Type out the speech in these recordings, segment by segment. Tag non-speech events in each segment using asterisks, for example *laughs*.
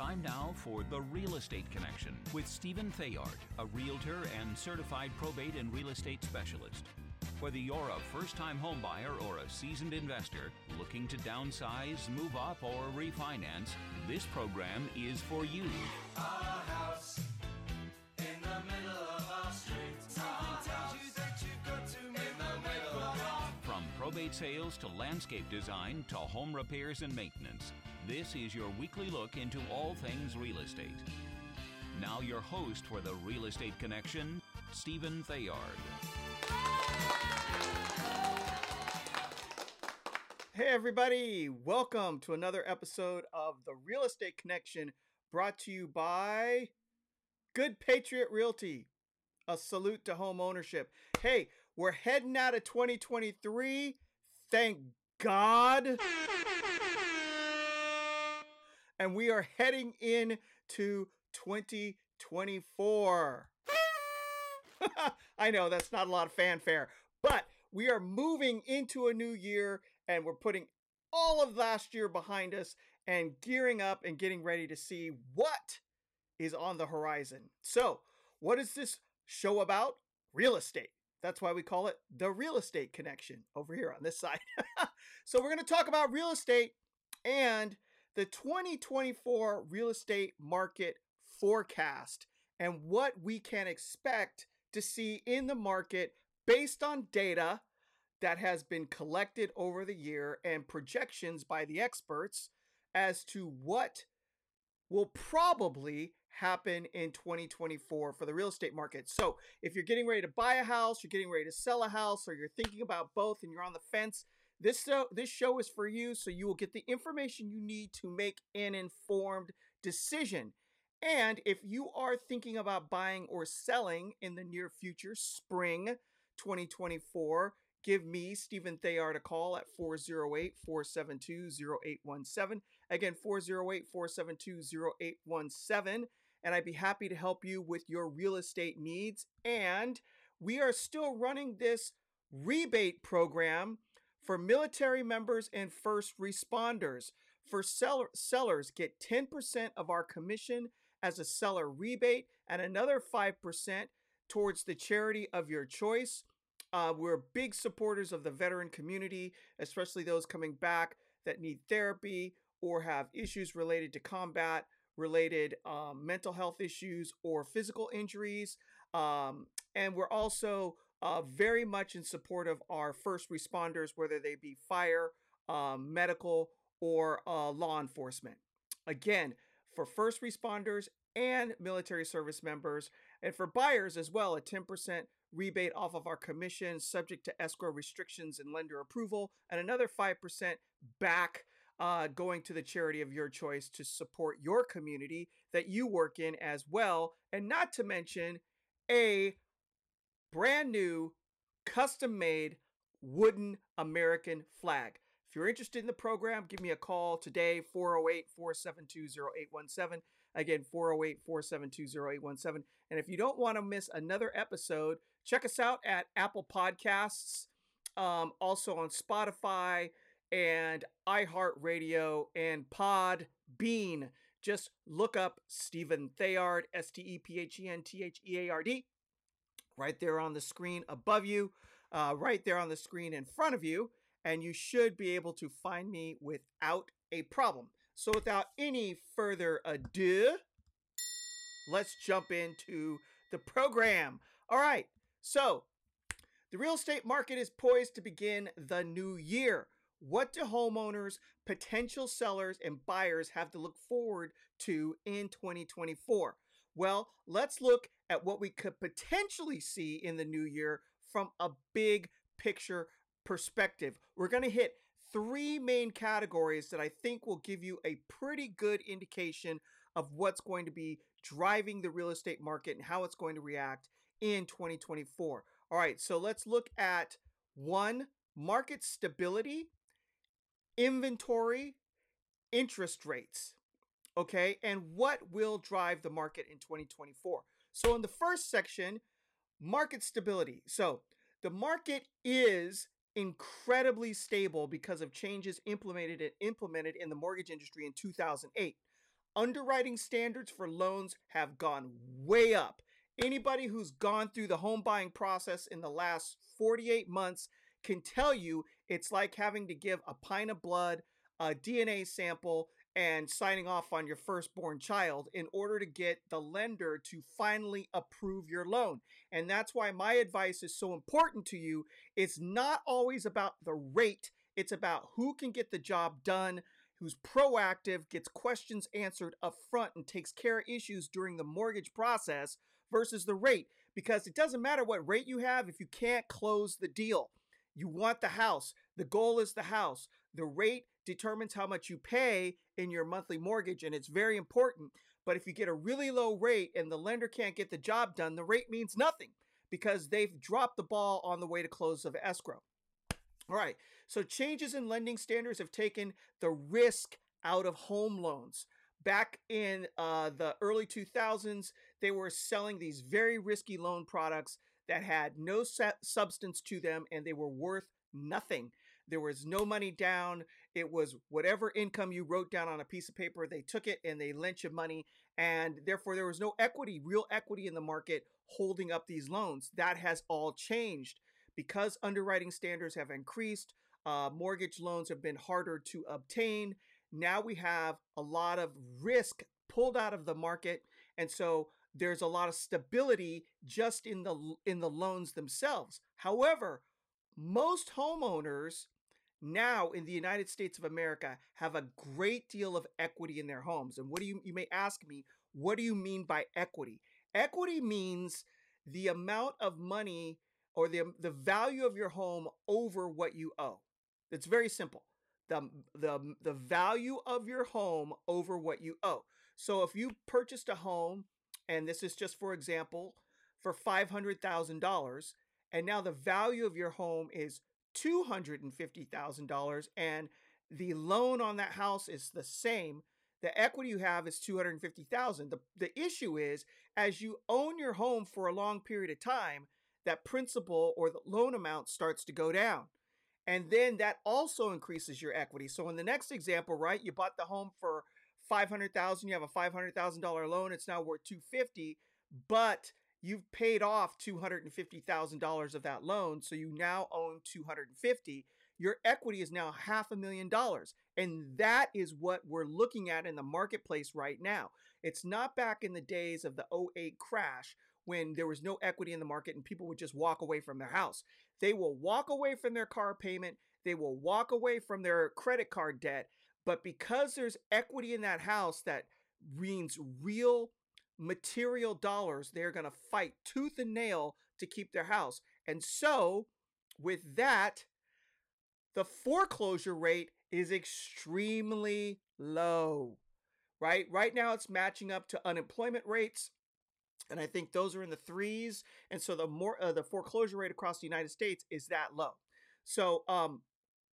time now for The Real Estate Connection with Stephen Theard, a realtor and certified probate and real estate specialist. Whether you're a first time homebuyer or a seasoned investor looking to downsize, move up, or refinance, this program is for you. A house in the middle of our street. Someone tells you that you've got to in the middle of our From probate sales to landscape design to home repairs and maintenance, this is your weekly look into all things real estate. Now, your host for the Real Estate Connection, Stephen Theard. Hey, everybody, welcome to another episode of the Real Estate Connection brought to you by Good Patriot Realty. A salute to home ownership. Hey, we're heading out of 2023. Thank God. And we are heading into 2024. *laughs* I know that's not a lot of fanfare, but we are moving into a new year and we're putting all of last year behind us and gearing up and getting ready to see what is on the horizon. So, what is this show about? Real estate. That's why we call it the real estate connection over here on this side. *laughs* so, we're going to talk about real estate and the 2024 real estate market forecast and what we can expect to see in the market based on data that has been collected over the year and projections by the experts as to what will probably happen in 2024 for the real estate market. So, if you're getting ready to buy a house, you're getting ready to sell a house, or you're thinking about both and you're on the fence, this show, this show is for you so you will get the information you need to make an informed decision. And if you are thinking about buying or selling in the near future, spring 2024, give me, Stephen Theard, a call at 408 472 0817. Again, 408 472 0817. And I'd be happy to help you with your real estate needs. And we are still running this rebate program for military members and first responders. For seller, sellers, get 10% of our commission as a seller rebate and another 5% towards the charity of your choice. Uh, we're big supporters of the veteran community, especially those coming back that need therapy or have issues related to combat, related um, mental health issues, or physical injuries. Um, and we're also uh, very much in support of our first responders, whether they be fire, um, medical, or uh, law enforcement. Again, for first responders and military service members, and for buyers as well, a 10% rebate off of our commission, subject to escrow restrictions and lender approval, and another 5% back uh, going to the charity of your choice to support your community that you work in as well. And not to mention a brand new, custom made wooden American flag. If you're interested in the program, give me a call today, 408 472 0817. Again, 408 472 0817. And if you don't want to miss another episode, check us out at Apple Podcasts, um, also on Spotify and iHeartRadio and Podbean. Just look up Stephen Theard, S T E P H E N T H E A R D, right there on the screen above you, uh, right there on the screen in front of you, and you should be able to find me without a problem. So, without any further ado, let's jump into the program. All right, so the real estate market is poised to begin the new year. What do homeowners, potential sellers, and buyers have to look forward to in 2024? Well, let's look at what we could potentially see in the new year from a big picture perspective. We're going to hit three main categories that I think will give you a pretty good indication of what's going to be driving the real estate market and how it's going to react in 2024. All right, so let's look at one market stability, inventory, interest rates. Okay, and what will drive the market in 2024? So, in the first section, market stability. So, the market is incredibly stable because of changes implemented and implemented in the mortgage industry in 2008. underwriting standards for loans have gone way up. Anybody who's gone through the home buying process in the last 48 months can tell you it's like having to give a pint of blood, a DNA sample, and signing off on your firstborn child in order to get the lender to finally approve your loan. And that's why my advice is so important to you. It's not always about the rate, it's about who can get the job done, who's proactive, gets questions answered up front, and takes care of issues during the mortgage process versus the rate. Because it doesn't matter what rate you have if you can't close the deal. You want the house. The goal is the house. The rate determines how much you pay in your monthly mortgage, and it's very important. But if you get a really low rate and the lender can't get the job done, the rate means nothing because they've dropped the ball on the way to close of escrow. All right, so changes in lending standards have taken the risk out of home loans. Back in uh, the early 2000s, they were selling these very risky loan products that had no substance to them and they were worth nothing. There was no money down. It was whatever income you wrote down on a piece of paper, they took it and they lent you money. And therefore, there was no equity, real equity in the market holding up these loans. That has all changed because underwriting standards have increased. Uh, mortgage loans have been harder to obtain. Now we have a lot of risk pulled out of the market. And so there's a lot of stability just in the in the loans themselves. However, most homeowners now in the United States of America have a great deal of equity in their homes. And what do you you may ask me, what do you mean by equity? Equity means the amount of money or the the value of your home over what you owe. It's very simple. The, the, the value of your home over what you owe. So if you purchased a home, and this is just for example, for $500,000, and now the value of your home is $250,000 and the loan on that house is the same, the equity you have is 250,000. The the issue is as you own your home for a long period of time, that principal or the loan amount starts to go down. And then that also increases your equity. So in the next example, right, you bought the home for 500,000, you have a $500,000 loan, it's now worth 250, but you've paid off $250,000 of that loan, so you now own 250. Your equity is now half a million dollars. And that is what we're looking at in the marketplace right now. It's not back in the days of the 08 crash when there was no equity in the market and people would just walk away from their house. They will walk away from their car payment, they will walk away from their credit card debt, but because there's equity in that house that means real material dollars. They're going to fight tooth and nail to keep their house. And so, with that, the foreclosure rate is extremely low. Right? Right now it's matching up to unemployment rates and I think those are in the threes and so the more uh, the foreclosure rate across the United States is that low. So um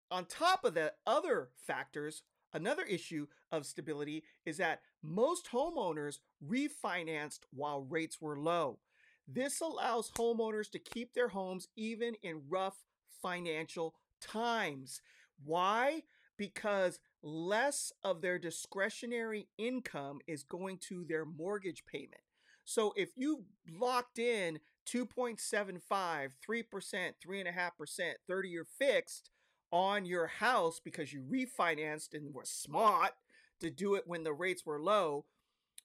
on top of the other factors, Another issue of stability is that most homeowners refinanced while rates were low. This allows homeowners to keep their homes even in rough financial times. Why? Because less of their discretionary income is going to their mortgage payment. So if you locked in 2.75, 3%, 3.5%, 30 year fixed, on your house because you refinanced and were smart to do it when the rates were low,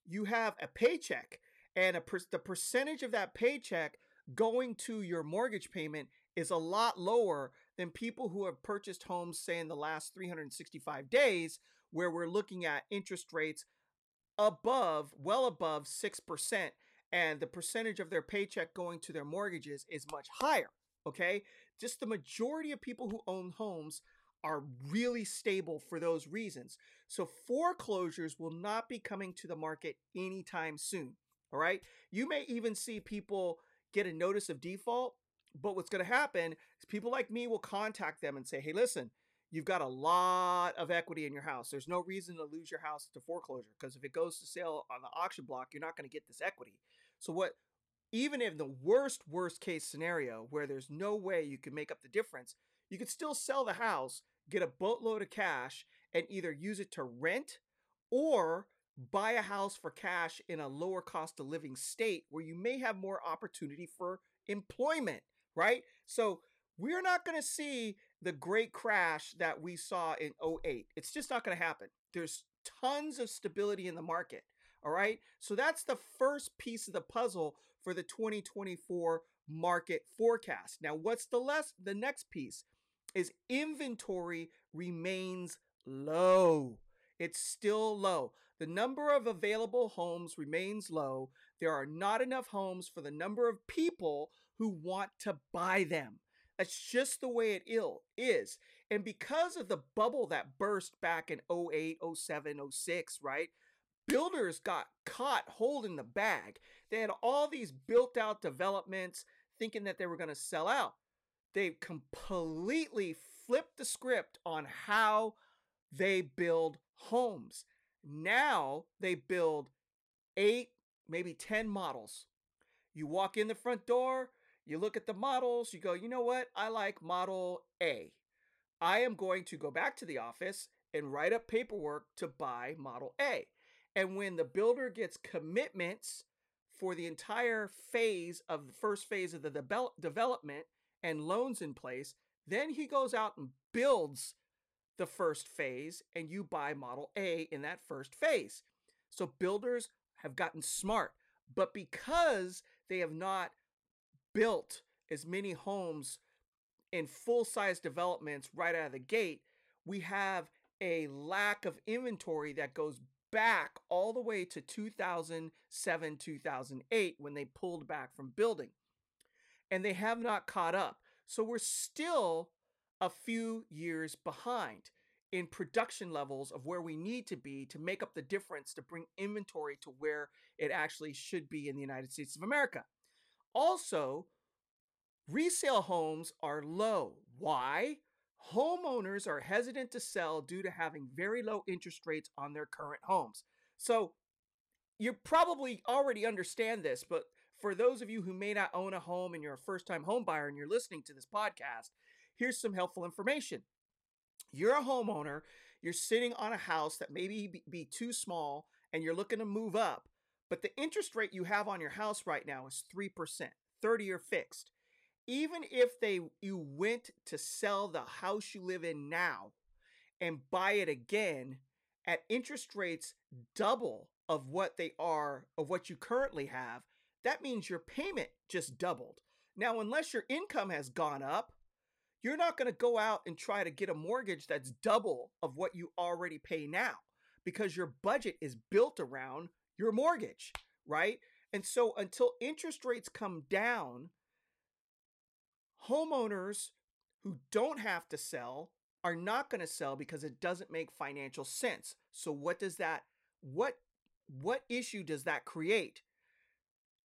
you have a paycheck. And a per- the percentage of that paycheck going to your mortgage payment is a lot lower than people who have purchased homes say in the last 365 days where we're looking at interest rates above well above 6% and the percentage of their paycheck going to their mortgages is much higher okay? Just the majority of people who own homes are really stable for those reasons. So foreclosures will not be coming to the market anytime soon. All right. You may even see people get a notice of default, but what's going to happen is people like me will contact them and say, hey, listen, you've got a lot of equity in your house. There's no reason to lose your house to foreclosure because if it goes to sale on the auction block, you're not going to get this equity. So what even in the worst, worst case scenario where there's no way you can make up the difference, you could still sell the house, get a boatload of cash, and either use it to rent or buy a house for cash in a lower cost of living state where you may have more opportunity for employment, right? So we're not going to see the great crash that we saw in 08. It's just not going to happen. There's tons of stability in the market. All right. So that's the first piece of the puzzle for the 2024 market forecast. Now, what's the less the next piece is inventory remains low. It's still low. The number of available homes remains low. There are not enough homes for the number of people who want to buy them. That's just the way it ill is. And because of the bubble that burst back in 08, 07, 06, right? Builders got caught holding the bag. They had all these built out developments thinking that they were going to sell out. They completely flipped the script on how they build homes. Now they build eight, maybe 10 models. You walk in the front door, you look at the models, you go, you know what? I like model A. I am going to go back to the office and write up paperwork to buy model A. And when the builder gets commitments for the entire phase of the first phase of the develop- development and loans in place, then he goes out and builds the first phase and you buy model A in that first phase. So builders have gotten smart, but because they have not built as many homes in full size developments right out of the gate, we have a lack of inventory that goes back all the way to 2007, 2008 when they pulled back from building. And they have not caught up. So we're still a few years behind in production levels of where we need to be to make up the difference to bring inventory to where it actually should be in the United States of America. Also, resale homes are low. Why? Homeowners are hesitant to sell due to having very low interest rates on their current homes. So, you probably already understand this, but for those of you who may not own a home and you're a first time home buyer and you're listening to this podcast, here's some helpful information. You're a homeowner, you're sitting on a house that maybe be, too small and you're looking to move up, but the interest rate you have on your house right now is 3%, 30 year fixed. Even if they you went to sell the house you live in now and buy it again at interest rates double of what they are of what you currently have, that means your payment just doubled. Now, unless your income has gone up, you're not going to go out and try to get a mortgage that's double of what you already pay now because your budget is built around your mortgage, right? And so until interest rates come down, homeowners who don't have to sell are not going to sell because it doesn't make financial sense. So what does that what what issue does that create?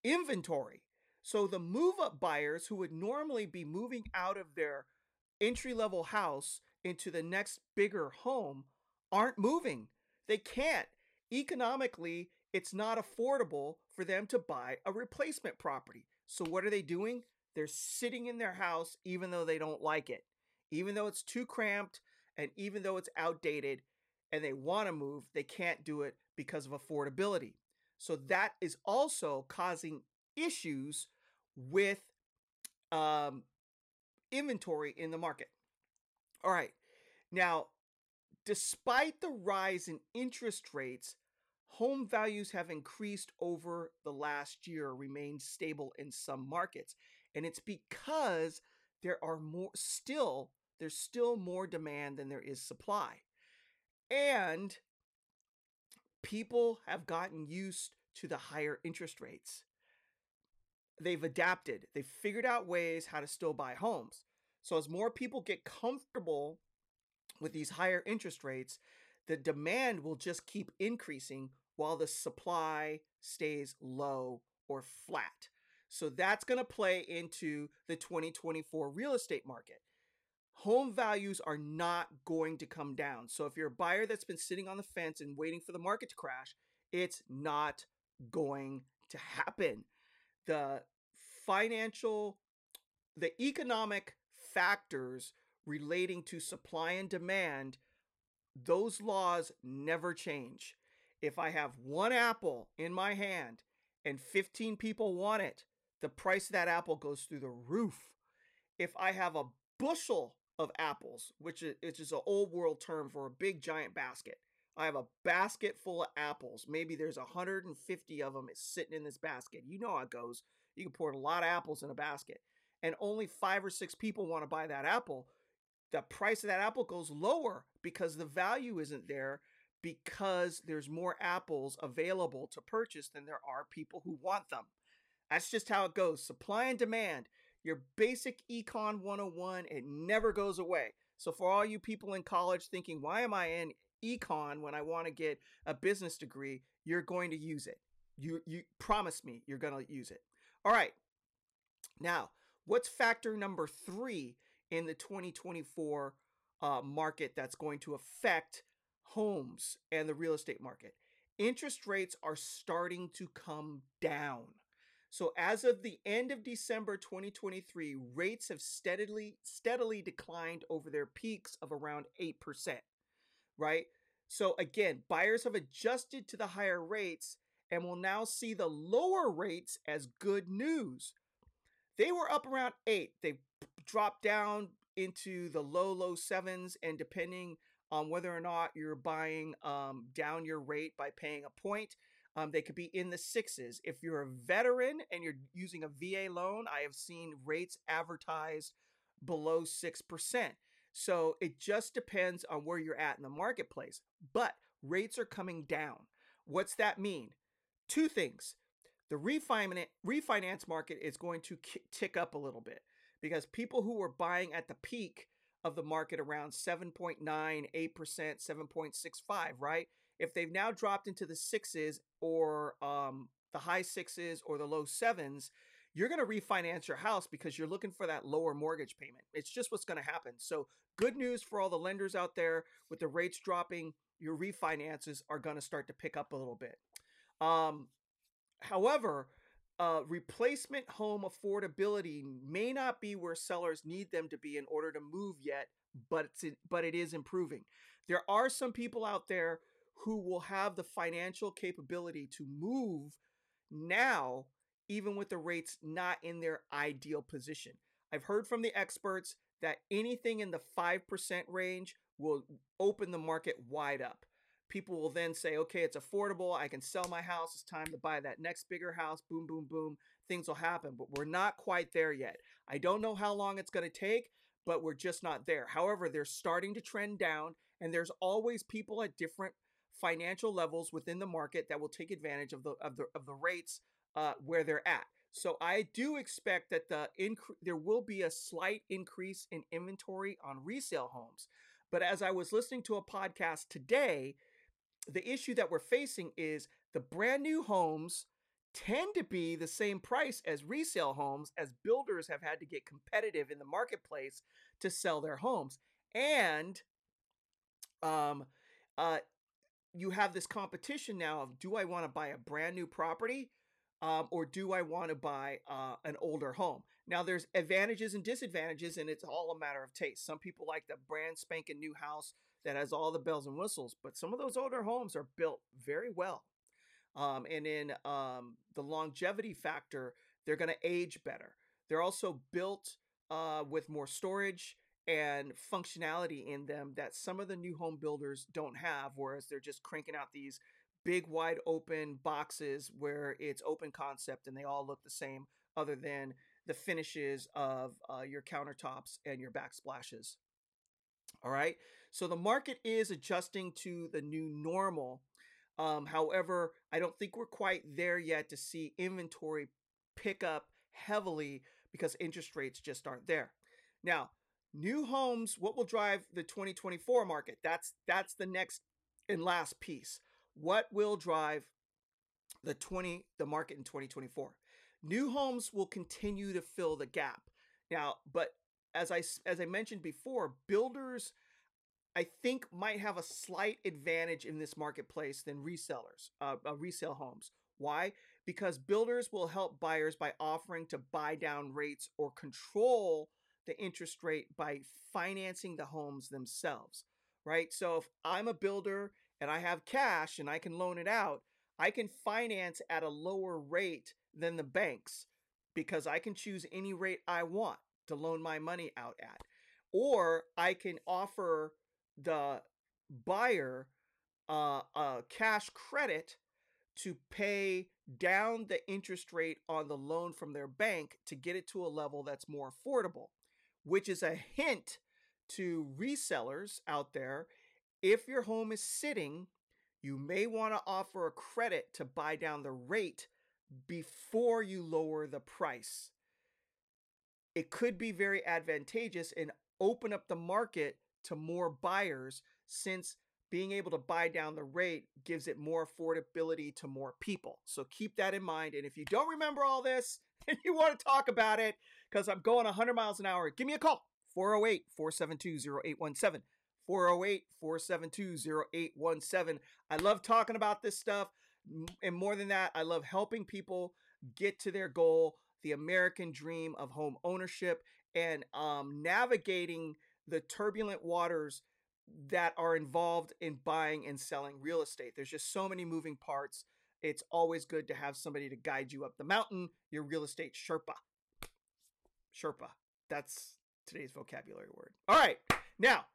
Inventory. So the move up buyers who would normally be moving out of their entry level house into the next bigger home aren't moving. They can't. Economically, it's not affordable for them to buy a replacement property. So, what are they doing? They're sitting in their house even though they don't like it, even though it's too cramped, and even though it's outdated and they want to move, they can't do it because of affordability. So, that is also causing issues with um, inventory in the market. All right. Now, despite the rise in interest rates, home values have increased over the last year, remained stable in some markets. And it's because there are more still there's still more demand than there is supply. And people have gotten used to the higher interest rates they've adapted. They've figured out ways how to still buy homes. So as more people get comfortable with these higher interest rates, the demand will just keep increasing while the supply stays low or flat. So that's going to play into the 2024 real estate market. Home values are not going to come down. So if you're a buyer that's been sitting on the fence and waiting for the market to crash, it's not going to happen the financial, the economic factors relating to supply and demand, those laws never change. If I have one apple in my hand and 15 people want it, the price of that apple goes through the roof. If I have a bushel of apples, which is, which is an old world term for a big giant basket, I have a basket full of apples. Maybe there's 150 of them sitting in this basket. You know how it goes. You can pour a lot of apples in a basket, and only five or six people want to buy that apple. The price of that apple goes lower because the value isn't there because there's more apples available to purchase than there are people who want them. That's just how it goes. Supply and demand. Your basic econ 101, it never goes away. So for all you people in college thinking, why am I in econ when I want to get a business degree, you're going to use it. You you promise me you're going to use it. All right. Now, what's factor number 3 in the 2024 uh, market that's going to affect homes and the real estate market? Interest rates are starting to come down. So as of the end of December 2023, rates have steadily steadily declined over their peaks of around 8%, right? So again, buyers have adjusted to the higher rates and will now see the lower rates as good news. They were up around 8. They dropped down into the low low 7s and depending on whether or not you're buying um, down your rate by paying a point, um, they could be in the sixes. If you're a veteran and you're using a VA loan, I have seen rates advertised below 6%. So it just depends on where you're at in the marketplace. But rates are coming down. What's that mean? Two things. The refinance refinance market is going to tick up a little bit because people who were buying at the peak of the market around 7.9, 8%, 7.65, right? If they've now dropped into the sixes or um, the high sixes or the low sevens, you're going to refinance your house because you're looking for that lower mortgage payment. It's just what's going to happen. So, good news for all the lenders out there with the rates dropping, your refinances are going to start to pick up a little bit. Um, however, uh, replacement home affordability may not be where sellers need them to be in order to move yet, but it's but it is improving. There are some people out there who will have the financial capability to move now, even with the rates not in their ideal position. I've heard from the experts that anything in the 5% range will open the market wide up people will then say, okay, it's affordable. I can sell my house. It's time to buy that next bigger house. Boom, boom, boom. Things will happen, but we're not quite there yet. I don't know how long it's going to take, but we're just not there. However, they're starting to trend down, and there's always people at different financial levels within the market that will take advantage of the of the of the rates uh, where they're at. So I do expect that the inc- there will be a slight increase in inventory on resale homes. But as I was listening to a podcast today, the issue that we're facing is the brand new homes tend to be the same price as resale homes as builders have had to get competitive in the marketplace to sell their homes and um uh you have this competition now of do I want to buy a brand new property um, or do I want to buy uh, an older home? Now, there's advantages and disadvantages, and it's all a matter of taste. Some people like the brand spanking new house that has all the bells and whistles. But some of those older homes are built very well. Um, and in um, the longevity factor, they're going to age better. They're also built uh, with more storage and functionality in them that some of the new home builders don't have, whereas they're just cranking out these big, wide open boxes where it's open concept and they all look the same, other than the finishes of uh, your countertops and your backsplashes. All right. So the market is adjusting to the new normal. Um, however, I don't think we're quite there yet to see inventory pick up heavily because interest rates just aren't there. Now, new homes, what will drive the 2024 market? That's that's the next and last piece. What will drive the 20 the market in 2024? New homes will continue to fill the gap. Now, but as I as I mentioned before, builders I think might have a slight advantage in this marketplace than resellers, uh, uh, resale homes. Why? Because builders will help buyers by offering to buy down rates or control the interest rate by financing the homes themselves, right? So if I'm a builder and I have cash and I can loan it out, I can finance at a lower rate than the banks because I can choose any rate I want to loan my money out at. Or I can offer the buyer uh, a cash credit to pay down the interest rate on the loan from their bank to get it to a level that's more affordable, which is a hint to resellers out there. If your home is sitting, you may want to offer a credit to buy down the rate before you lower the price. It could be very advantageous and open up the market to more buyers since being able to buy down the rate gives it more affordability to more people. So keep that in mind. And if you don't remember all this *laughs* and you want to talk about it, because I'm going 100 miles an hour, give me a call 408 472 0817. 408 472 0817. I love talking about this stuff. And more than that, I love helping people get to their goal, the American dream of home ownership, and um, navigating the turbulent waters that are involved in buying and selling real estate. There's just so many moving parts. It's always good to have somebody to guide you up the mountain, your real estate Sherpa. Sherpa. That's today's vocabulary word. All right. Now,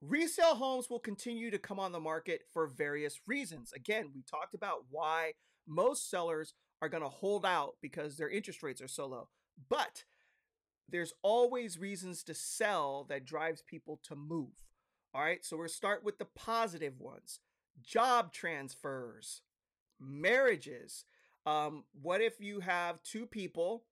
resale homes will continue to come on the market for various reasons. Again, we talked about why most sellers are going to hold out because their interest rates are so low. But there's always reasons to sell that drives people to move. All right, so we'll start with the positive ones job transfers, marriages. Um, what if you have two people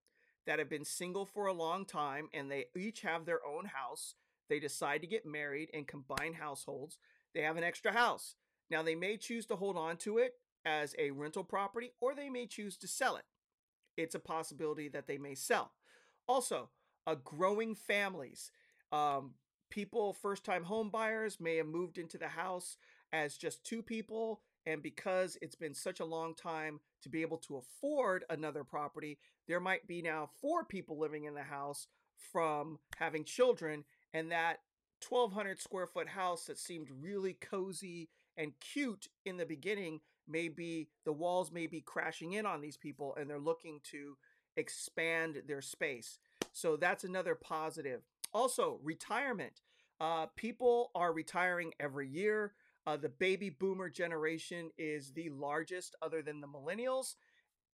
that have been single for a long time and they each have their own house? They decide to get married and combine households. They have an extra house. Now, they may choose to hold on to it as a rental property or they may choose to sell it. It's a possibility that they may sell. Also, a growing families. Um, people, first time home buyers, may have moved into the house as just two people. And because it's been such a long time to be able to afford another property, there might be now four people living in the house from having children. And that 1,200 square foot house that seemed really cozy and cute in the beginning may be the walls may be crashing in on these people and they're looking to expand their space. So that's another positive. Also, retirement. Uh, people are retiring every year. Uh, the baby boomer generation is the largest, other than the millennials,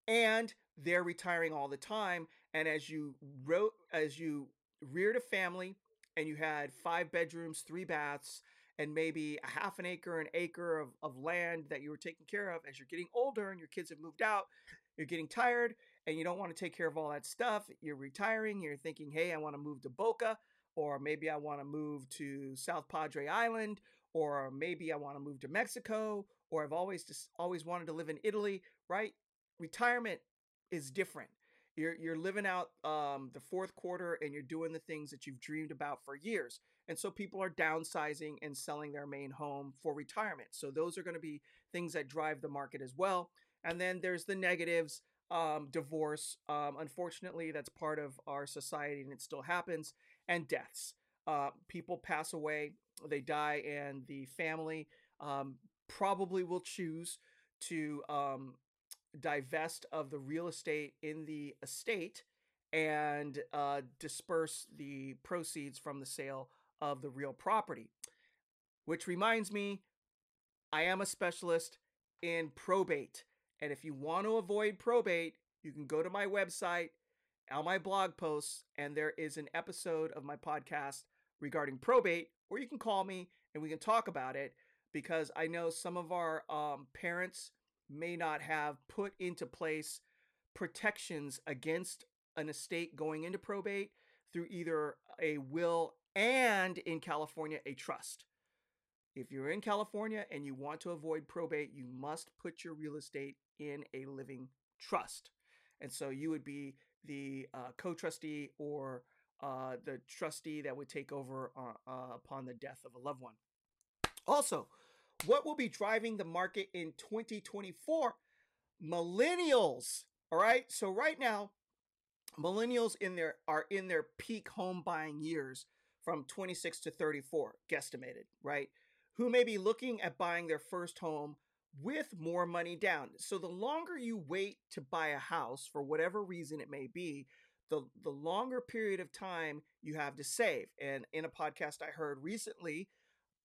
and they're retiring all the time. And as you wrote, as you reared a family, and you had five bedrooms, three baths, and maybe a half an acre, an acre of, of land that you were taking care of, as you're getting older and your kids have moved out, you're getting tired and you don't want to take care of all that stuff. You're retiring. You're thinking, hey, I want to move to Boca, or maybe I want to move to South Padre Island, or maybe I want to move to Mexico, or I've always just always wanted to live in Italy. Right? Retirement is different. You're you're living out um, the fourth quarter, and you're doing the things that you've dreamed about for years. And so people are downsizing and selling their main home for retirement. So those are going to be things that drive the market as well. And then there's the negatives um, divorce. Um, unfortunately, that's part of our society and it still happens. And deaths. Uh, people pass away, they die, and the family um, probably will choose to um, divest of the real estate in the estate and uh, disperse the proceeds from the sale of the real property. Which reminds me, I am a specialist in probate. And if you want to avoid probate, you can go to my website, on my blog posts, and there is an episode of my podcast regarding probate, or you can call me and we can talk about it because I know some of our um, parents may not have put into place protections against an estate going into probate through either a will and in California, a trust. If you're in California and you want to avoid probate, you must put your real estate in a living trust. And so you would be the uh, co trustee or uh, the trustee that would take over uh, uh, upon the death of a loved one. Also, what will be driving the market in 2024? Millennials. All right. So right now, millennials in their are in their peak home buying years from 26 to 34, guesstimated, right? who may be looking at buying their first home with more money down. So the longer you wait to buy a house for whatever reason it may be, the the longer period of time you have to save. And in a podcast I heard recently,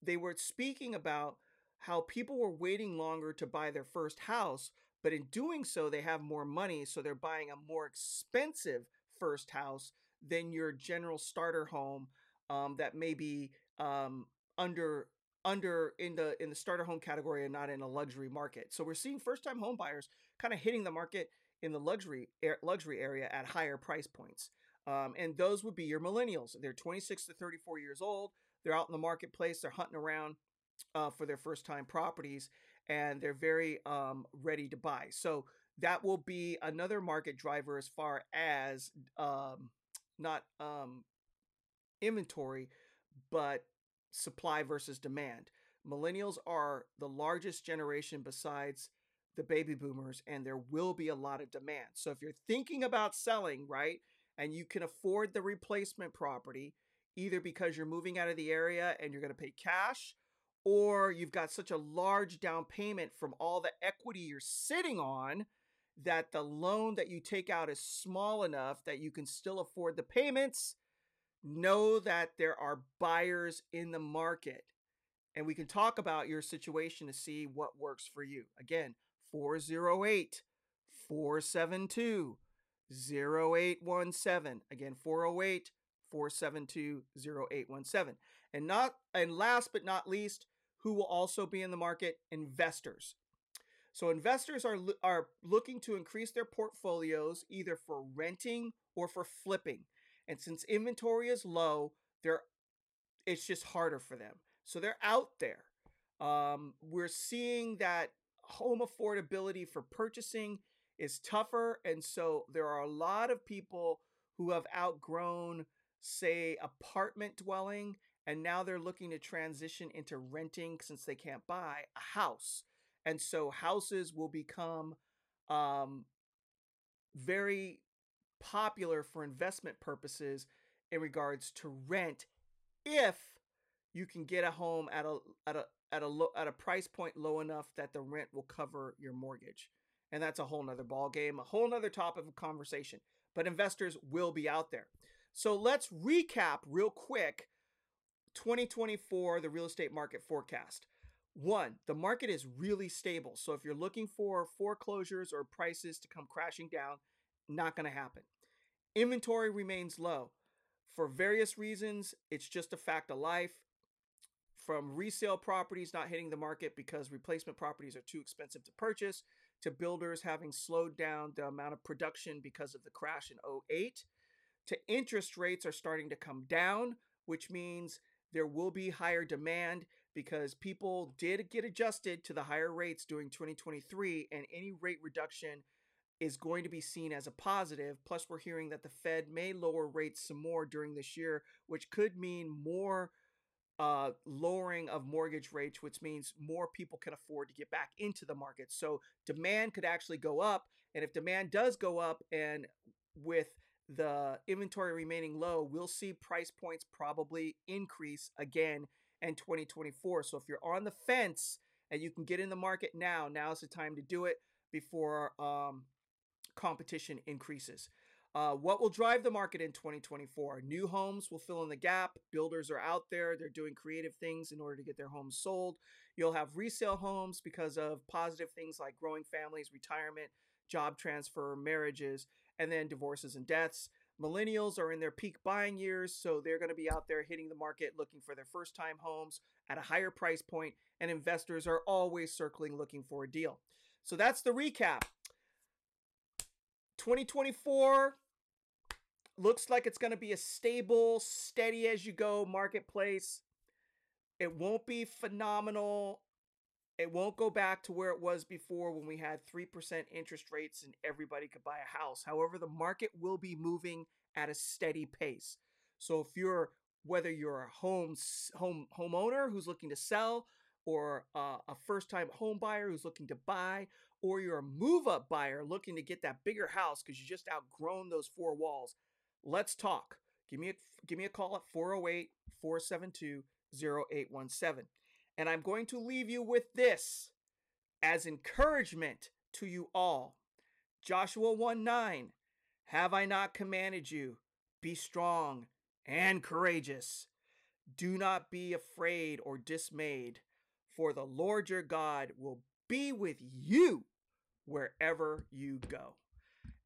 they were speaking about how people were waiting longer to buy their first house, but in doing so they have more money, so they're buying a more expensive first house than your general starter home um, that may be um, under under in the in the starter home category and not in a luxury market. So we're seeing first time home buyers kind of hitting the market in the luxury luxury area at higher price points. Um, and those would be your millennials. They're 26 to 34 years old. They're out in the marketplace. They're hunting around uh, for their first time properties, and they're very um, ready to buy. So that will be another market driver as far as um, not um, inventory, but supply versus demand. Millennials are the largest generation besides the baby boomers, and there will be a lot of demand. So if you're thinking about selling, right, and you can afford the replacement property, either because you're moving out of the area and you're going to pay cash, or you've got such a large down payment from all the equity you're sitting on that the loan that you take out is small enough that you can still afford the payments, know that there are buyers in the market. And we can talk about your situation to see what works for you. Again, 408 472 0817. Again, 408 472 0817. And not and last but not least, who will also be in the market? Investors. So investors are are looking to increase their portfolios either for renting or for flipping. And since inventory is low, they're it's just harder for them. So they're out there. Um, we're seeing that home affordability for purchasing is tougher. And so there are a lot of people who have outgrown, say, apartment dwelling, and now they're looking to transition into renting since they can't buy a house. And so houses will become um, very popular for investment purposes in regards to rent if you can get a home at a at a at a low, at a price point low enough that the rent will cover your mortgage. And that's a whole nother ball game, a whole nother topic of conversation. But investors will be out there. So let's recap real quick 2024, the real estate market forecast. One, the market is really stable. So if you're looking for foreclosures or prices to come crashing down, not going to happen. Inventory remains low. For various reasons, it's just a fact of life from resale properties not hitting the market because replacement properties are too expensive to purchase, to builders having slowed down the amount of production because of the crash in 08, to interest rates are starting to come down, which means there will be higher demand because people did get adjusted to the higher rates during 2023, and any rate reduction is going to be seen as a positive. Plus, we're hearing that the Fed may lower rates some more during this year, which could mean more uh, lowering of mortgage rates, which means more people can afford to get back into the market. So demand could actually go up. And if demand does go up and with the inventory remaining low, we'll see price points probably increase again in 2024. So if you're on the fence and you can get in the market now, now's the time to do it before um, competition increases. Uh, what will drive the market in 2024? New homes will fill in the gap. Builders are out there. They're doing creative things in order to get their homes sold. You'll have resale homes because of positive things like growing families, retirement, job transfer, marriages, and then divorces and deaths. Millennials are in their peak buying years, so they're going to be out there hitting the market looking for their first time homes at a higher price point, and investors are always circling looking for a deal. So that's the recap. 2024 looks like it's going to be a stable, steady as you go marketplace. It won't be phenomenal. It won't go back to where it was before when we had 3% interest rates and everybody could buy a house. However, the market will be moving at a steady pace. So if you're whether you're a home home homeowner who's looking to sell or uh, a first-time home buyer who's looking to buy or you're a move-up buyer looking to get that bigger house because you just outgrown those four walls, let's talk. Give me a give me a call at 408 472 0817. And I'm going to leave you with this as encouragement to you all. Joshua 1 9. Have I not commanded you? Be strong and courageous. Do not be afraid or dismayed, for the Lord your God will be with you wherever you go.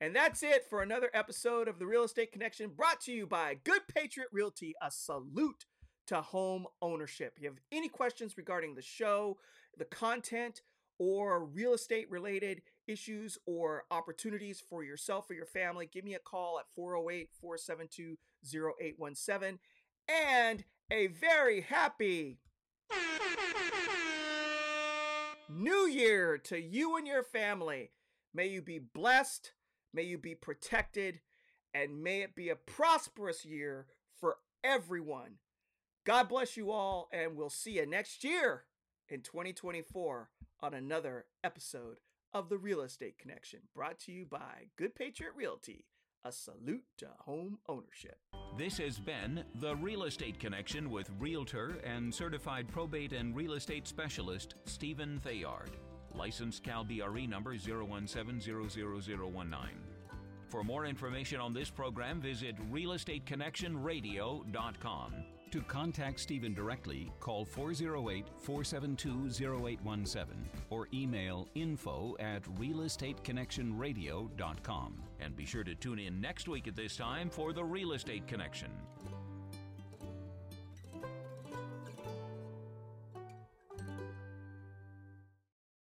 And that's it for another episode of the Real Estate Connection brought to you by Good Patriot Realty. A salute to home ownership. If you have any questions regarding the show, the content, or real estate related issues or opportunities for yourself or your family, give me a call at 408 472 0817. And a very happy New Year to you and your family. May you be blessed, may you be protected, and may it be a prosperous year for everyone. God bless you all, and we'll see you next year in 2024 on another episode of The Real Estate Connection, brought to you by Good Patriot Realty. A salute to home ownership. This has been The Real Estate Connection with Realtor and Certified Probate and Real Estate Specialist Stephen Theard. Licensed Cal BRE number 0170019. For more information on this program, visit realestateconnectionradio.com. To contact Stephen directly, call 408 472 0817 or email info at realestateconnectionradio.com. And be sure to tune in next week at this time for The Real Estate Connection.